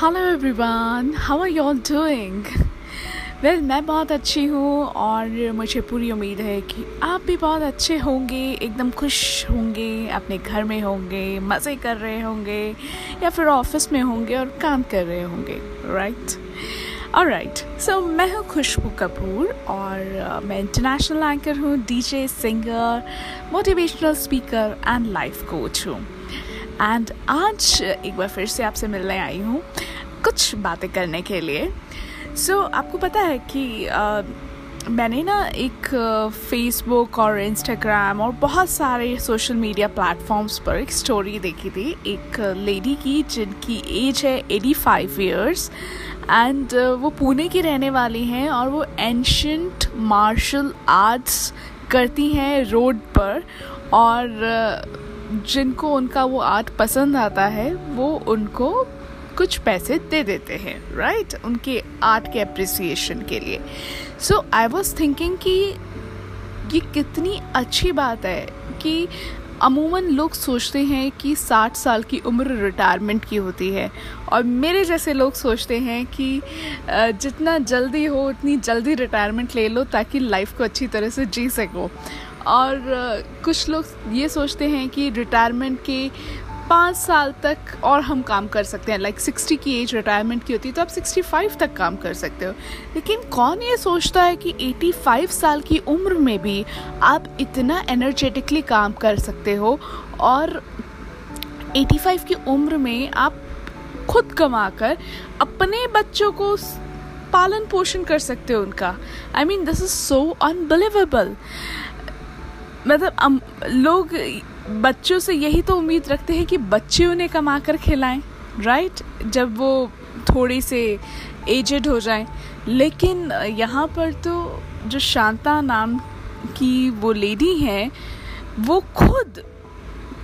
Hello everyone how are you all doing well मैं बहुत अच्छी हूँ और मुझे पूरी उम्मीद है कि आप भी बहुत अच्छे होंगे, एकदम खुश होंगे, अपने घर में होंगे, मज़े कर रहे होंगे, या फिर ऑफ़िस में होंगे और काम कर रहे होंगे राइट और राइट सो मैं हूँ खुशबू कपूर और मैं इंटरनेशनल एंकर हूँ DJ singer motivational speaker and life coach हूँ। एंड आज एक बार फिर से आपसे मिलने आई हूँ। कुछ बातें करने के लिए। सो so, आपको पता है कि आ, मैंने ना एक फेसबुक और इंस्टाग्राम और बहुत सारे सोशल मीडिया प्लेटफॉर्म्स पर एक स्टोरी देखी थी। एक लेडी की जिनकी एज है एटी फाइव ईयर्स एंड वो पुणे की रहने वाली हैं और वो एंशंट मार्शल आर्ट्स करती हैं रोड पर और जिनको उनका वो आर्ट पसंद आता है वो उनको कुछ पैसे दे देते हैं राइट right? उनके आर्ट के अप्रिसिएशन के लिए। सो आई वॉज़ थिंकिंग कि ये कितनी अच्छी बात है कि अमूमन लोग सोचते हैं कि 60 साल की उम्र रिटायरमेंट की होती है। और मेरे जैसे लोग सोचते हैं कि जितना जल्दी हो, उतनी जल्दी रिटायरमेंट ले लो ताकि लाइफ को अच्छी तरह से जी सको। और कुछ लोग ये सोचते हैं कि रिटायरमेंट के पाँच साल तक और हम काम कर सकते हैं। लाइक सिक्सटी की एज रिटायरमेंट की होती है तो आप सिक्सटी फाइव तक काम कर सकते हो। लेकिन कौन ये सोचता है कि एटी फाइव साल की उम्र में भी आप इतना एनर्जेटिकली काम कर सकते हो और एटी फाइव की उम्र में आप खुद कमा कर अपने बच्चों को पालन पोषण कर सकते हो उनका। I mean this is so unbelievable मतलब लोग बच्चों से यही तो उम्मीद रखते हैं कि बच्चे उन्हें कमा कर खिलाएँ राइट जब वो थोड़ी से एजड हो जाएँ। लेकिन यहाँ पर तो जो शांता नाम की वो लेडी हैं वो खुद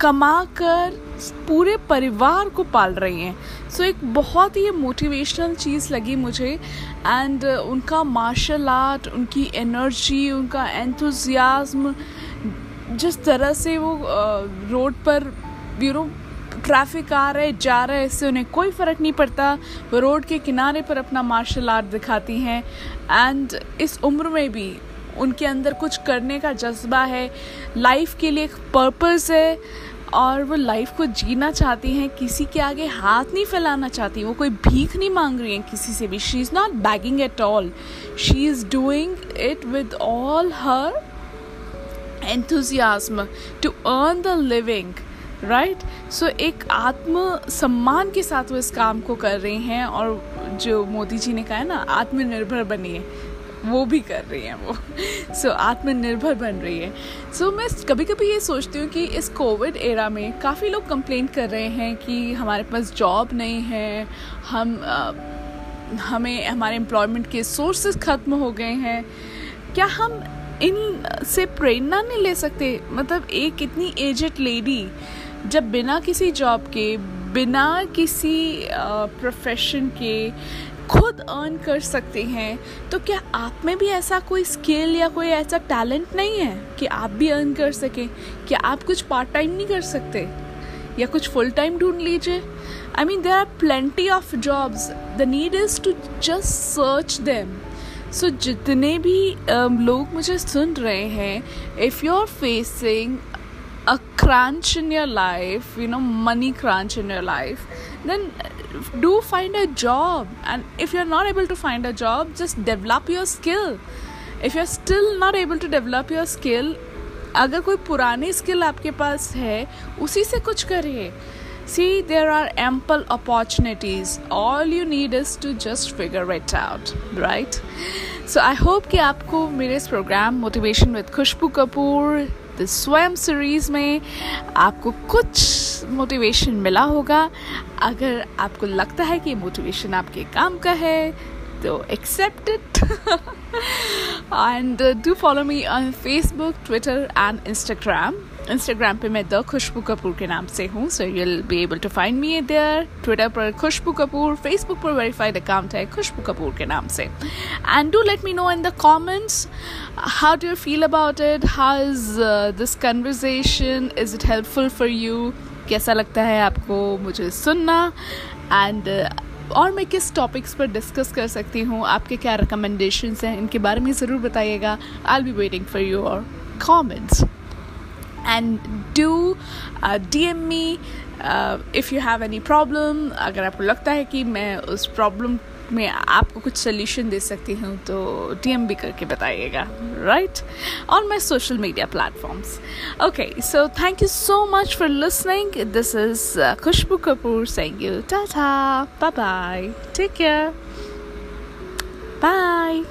कमा कर पूरे परिवार को पाल रही हैं। सो so, एक बहुत ही मोटिवेशनल चीज़ लगी मुझे। एंड उनका मार्शल आर्ट उनकी एनर्जी उनका एंथुजियाज्म जिस तरह से वो रोड पर यू नो ट्रैफ़िक आ रहे जा रहे हैं, इससे उन्हें कोई फ़र्क नहीं पड़ता। वो रोड के किनारे पर अपना मार्शल आर्ट दिखाती हैं। एंड इस उम्र में भी उनके अंदर कुछ करने का जज्बा है। लाइफ के लिए एक पर्पस है। और वो लाइफ को जीना चाहती हैं, किसी के आगे हाथ नहीं फैलाना चाहती। वो कोई भीख नहीं मांग रही हैं किसी से भी। She is not begging at all she is doing it with all her enthusiasm to earn the living right so एक आत्म सम्मान के साथ वो इस काम को कर रही हैं और जो मोदी जी ने कहा है ना आत्मनिर्भर बनिए वो भी कर रही हैं वो। सो so, आत्मनिर्भर बन रही है। सो so, मैं कभी कभी ये सोचती हूँ कि इस कोविड एरा में काफ़ी लोग कंप्लेंट कर रहे हैं कि हमारे पास जॉब नहीं है हम आ, हमें हमारे एम्प्लॉयमेंट के सोर्सेज ख़त्म हो गए हैं। क्या हम इन से प्रेरणा नहीं ले सकते। मतलब एक इतनी एजड लेडी जब बिना किसी जॉब के, बिना किसी प्रोफेशन के खुद अर्न कर सकते हैं तो क्या आप में भी ऐसा कोई स्किल या कोई ऐसा टैलेंट नहीं है कि आप भी अर्न कर सकें? क्या आप कुछ पार्ट टाइम नहीं कर सकते? या कुछ फुल टाइम ढूंढ लीजिए। I mean there are plenty of jobs the need is to just search them so जितने भी लोग मुझे सुन रहे हैं if you are facing a crunch in your life you know money crunch in your life then do find a job and if you are not able to find a job just develop your skill if you are still not able to develop your skill अगर कोई पुरानी skill आपके पास है, उसी से कुछ करिए। See, there are ample opportunities. All you need is to just figure it out, right? So I hope कि आपको मेरे इस program motivation with Khushboo Kapoor the Swayam series में आपको कुछ मोटिवेशन मिला होगा अगर आपको लगता है कि मोटिवेशन आपके काम का है तो accept it and do follow me on Facebook Twitter and Instagram Instagram पे मैं द खुशबू कपूर के नाम से हूँ so you'll be able to find me there Twitter पर खुशबू कपूर फेसबुक पर वेरीफाइड अकाउंट है खुशबू कपूर के नाम से. And do let me know in the comments how do you feel about it how is this conversation is it helpful for you कैसा लगता है आपको मुझे सुनना? एंड और मैं किस टॉपिक्स पर डिस्कस कर सकती हूँ? आपके क्या रिकमेंडेशंस हैं? इनके बारे में ज़रूर बताइएगा। I be waiting for your comments and do D M me if you have any problem अगर आपको लगता है कि मैं उस प्रॉब्लम में आपको कुछ सोल्यूशन दे सकती हूँ तो डीएम भी करके बताइएगा right on my social media platforms okay so thank you so much for listening this is Khushboo Kapoor seeing you tata bye bye take care bye